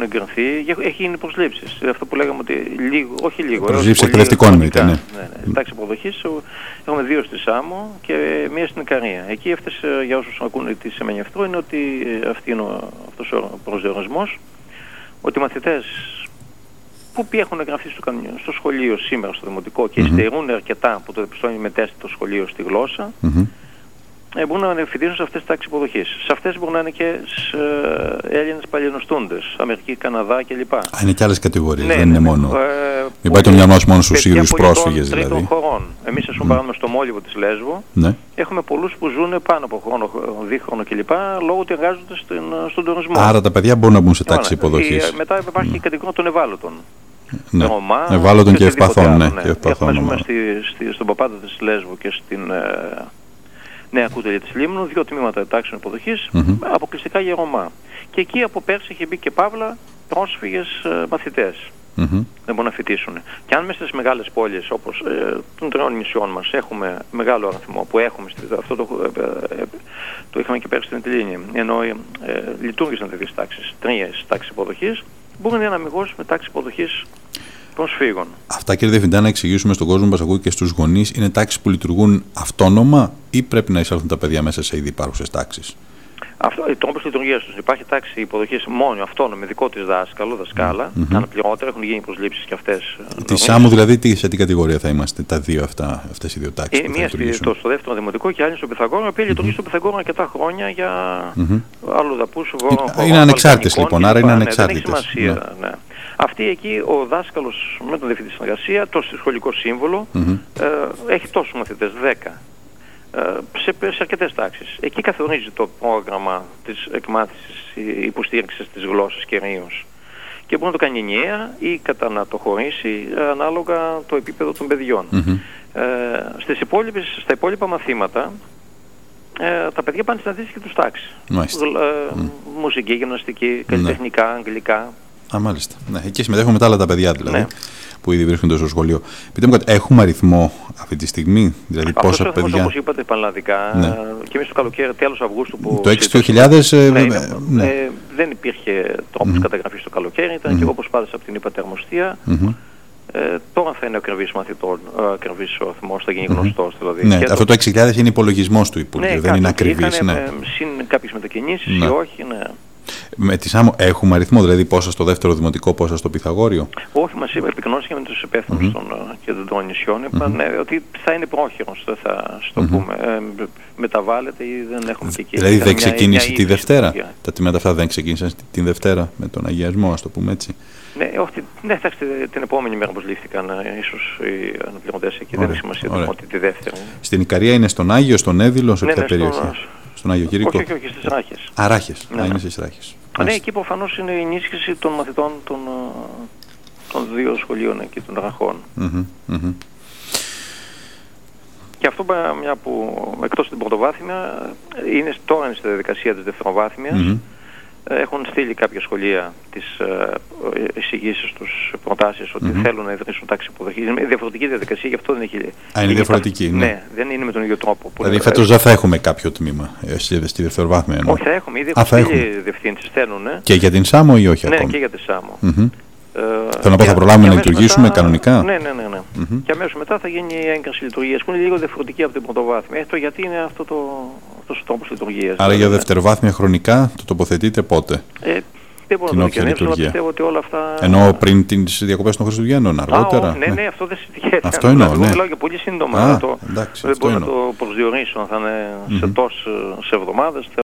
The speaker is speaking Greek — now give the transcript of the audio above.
έχουν εγκριθεί, έχει γίνει προσλήψεις. Αυτό που λέγαμε ότι λίγο, όχι λίγο. Προσλήψεις εκπαιδευτικών με ναι. ναι, ναι. Τάξη αποδοχής έχουμε δύο στη Σάμο και μία στην Ικαρία. Εκεί αυτές, για όσους ακούνε τις σημαίνει αυτό, είναι ότι αυτή είναι αυτός ο προσδιορισμός. Ότι οι μαθητές που έχουν εγγραφεί στο, στο σχολείο σήμερα, στο δημοτικό και mm-hmm. αρκετά που το διαπιστώνει με τεστ το σχολείο στη γλώσσα, mm-hmm ε, μπορούν να φοιτήσουν σε αυτές τις τάξεις υποδοχής. Σε αυτές μπορούν να είναι και ε, Έλληνες παλινοστούντε, Αμερική, Καναδά κλπ. Α, είναι και άλλες κατηγορίες, ναι, δεν είναι ναι, μόνο. Ε, Μην πάει το μυαλό μόνο στους Σύριου πρόσφυγες δηλαδή. Τρίτων χωρών. Εμείς, ας πούμε, mm. στο Μόλιβο της Λέσβου, ναι. έχουμε πολλούς που ζουν πάνω από χρόνο, δίχρονο κλπ. λόγω ότι εργάζονται στην, στον τουρισμό. Άρα τα παιδιά μπορούν να μπουν σε τάξη υποδοχής. Μετά υπάρχει mm. η κατηγορία των ευάλωτων. Ναι. Ρωμά, ευάλωτων και ευπαθών. Ναι, ναι. Και ευπαθών, Έχουμε στη, στη, στον Παπάτα της Λέσβου και στην ε, Νέα Κούτελια της Λίμνους, δύο τμήματα τάξεων υποδοχής, mm-hmm. αποκλειστικά για Ρωμά. Και εκεί από πέρσι έχει μπει και Παύλα πρόσφυγες ε, μαθητές. Mm-hmm. Δεν μπορούν να φοιτήσουν. Και αν μέσα στις μεγάλες πόλεις όπως ε, των τριών νησιών μας έχουμε μεγάλο αριθμό που έχουμε, στη, αυτό το, ε, ε, το είχαμε και πέρσι στην Τελίνη, ενώ ε, λειτουργήσαν τέτοιες τάξεις, τρίε τάξεις υποδοχής, μπορεί να είναι αμυγός με τάξη υποδοχής προσφύγων. Αυτά κύριε Διευθυντά να εξηγήσουμε στον κόσμο που μας ακούει και στους γονείς, είναι τάξεις που λειτουργούν αυτόνομα ή πρέπει να εισέλθουν τα παιδιά μέσα σε ήδη υπάρχουσες τάξεις; Αυτό, ο τρόπο λειτουργίας τους. Υπάρχει τάξη υποδοχής μόνο αυτόνομη, δικό της δάσκαλο, δασκάλα. Mm-hmm. Αναπληρώτερα έχουν γίνει προσλήψεις και αυτές. Τη ΣΑΜΟ, δηλαδή, τι, σε τι κατηγορία θα είμαστε, τα δύο αυτά, αυτές οι δύο τάξεις. Είναι μία στο, στο δεύτερο δημοτικό και άλλη στο Πυθαγόρο, η οποία mm-hmm. λειτουργεί στο Πυθαγόρο αρκετά χρόνια για mm-hmm. άλλους δαπούς. Είναι ανεξάρτητες λοιπόν, άρα είναι ανεξάρτητε. Ναι, δεν έχει σημασία. Ναι. Αυτή εκεί ο δάσκαλος με τον διευθυντή συνεργασία, το σχολικό σύμβολο, mm-hmm. ε, έχει τόσους μαθητές, 10. Ε, σε, σε αρκετές τάξεις. Εκεί καθορίζει το πρόγραμμα της εκμάθησης υποστήριξης της γλώσσας κυρίω. Και μπορεί να το κάνει ενιαία ή κατά να το χωρίσει ανάλογα το επίπεδο των παιδιών. Mm-hmm. Ε, στις υπόλοιπες, στα υπόλοιπα μαθήματα ε, τα παιδιά πάνε στην αντίστοιχη τους τάξη. Ε, mm. Μουσική, γυμναστική, καλλιτεχνικά, ναι. αγγλικά. Α, μάλιστα. Ναι, εκεί συμμετέχουν μετά άλλα τα παιδιά δηλαδή. Ναι. Που ήδη βρίσκονται στο σχολείο. Πείτε μου κάτι, έχουμε αριθμό αυτή τη στιγμή, δηλαδή Αυτός πόσα παιδιά; Όπως είπατε πανελλαδικά, ναι. και εμείς το καλοκαίρι, τέλο Αυγούστου που. Το 6 ε, ναι, ναι. Ε, δεν υπήρχε τρόπος mm-hmm. καταγραφής το καλοκαίρι, ήταν mm-hmm. και όπως πάντα από την είπατε αρμοστία. Mm-hmm. Ε, τώρα θα είναι ο ακριβής μαθητών, ο ακριβής ο αριθμός, θα γίνει γνωστός. Δηλαδή. Ναι, αυτό το 6.000 είναι υπολογισμός του Υπουργείου, ναι, δεν είναι ακριβής. Ναι. Ε, συν κάποιες μετακινήσεις ναι. ή όχι, ναι. Με τη ΣΑΜΟ έχουμε αριθμό, δηλαδή πόσα στο δεύτερο δημοτικό, πόσα στο Πυθαγόριο; Όχι, μας είπε, επικοινωνήθηκε με τους υπεύθυνους mm-hmm. των ε, κεντρικών νησιών. Είπαν mm-hmm. ότι θα είναι πρόχειρος, δεν θα στο mm-hmm. πούμε. Ε, μεταβάλλεται ή δεν έχουμε και εκεί. Δηλαδή δεν ξεκίνησε μια, τη Δευτέρα; Τα τμήματα αυτά δεν ξεκίνησαν την Δευτέρα με τον αγιασμό, ας το πούμε έτσι; Ναι, όχι, ναι, εντάξει, την επόμενη μέρα που λήφθηκαν ίσως οι αναπληρωτές εκεί. Ωραία, δεν έχει σημασία ότι τη Δεύτερη. Στην Ικαρία είναι στον Άγιο, στον Έδηλο, σε ναι, ποια ναι, περιοχή; Στον, στον Άγιο Κυρικό. Όχι, όχι, όχι στις Ράχες. Α, Ράχε. Ναι, είναι στις Ράχες. Ναι, εκεί προφανώς είναι η ενίσχυση των μαθητών των, ε, των δύο σχολείων εκεί, των Ραχών. Mm-hmm, mm-hmm. Και αυτό μια που εκτός την πρωτοβάθμια είναι τώρα στη διαδικασία της δευτεροβάθμιας mm-hmm. Έχουν στείλει κάποια σχολεία τις ε, εισηγήσεις τους, προτάσεις ότι mm-hmm. θέλουν να ιδρύσουν τάξη υποδοχής. Είναι διαφορετική διαδικασία, γι' αυτό δεν έχει. Α, είναι διαφορετική. Ναι. ναι. δεν είναι με τον ίδιο τρόπο. Δηλαδή φέτος δεν θα έχουμε κάποιο τμήμα ε, στη δευτεροβάθμια. Εννοώ. Όχι, θα έχουμε. Ήδη έχουν διευθύνσεις θέλουν. Και για την ΣΑΜΟ ή όχι ναι, ακόμα; και για τη ΣΑΜΟ. Mm-hmm. Ε, Θέλω να πω, θα προλάβουμε να λειτουργήσουμε μετά, κανονικά; Ναι, ναι, ναι. ναι. Mm-hmm. Και αμέσως μετά θα γίνει η έγκριση λειτουργίας που είναι λίγο διαφορετική από την πρωτοβάθμια. το γιατί είναι αυτό το, αυτός ο τρόπος λειτουργίας. Άρα για δευτεροβάθμια χρονικά το τοποθετείτε πότε; Ε, δεν μπορώ να το δικαιολογήσω, αλλά πιστεύω ότι όλα αυτά. Ενώ πριν τις διακοπές των Χριστουγέννων, αργότερα; Α, ναι, ναι, αυτό δεν συζητιέται. Αυτό εννοώ. Ναι. Εγώ μιλάω για πολύ σύντομα. Α, το, εντάξει, δεν μπορώ να το προσδιορίσω αν θα είναι mm-hmm. σε τόσες εβδομάδες.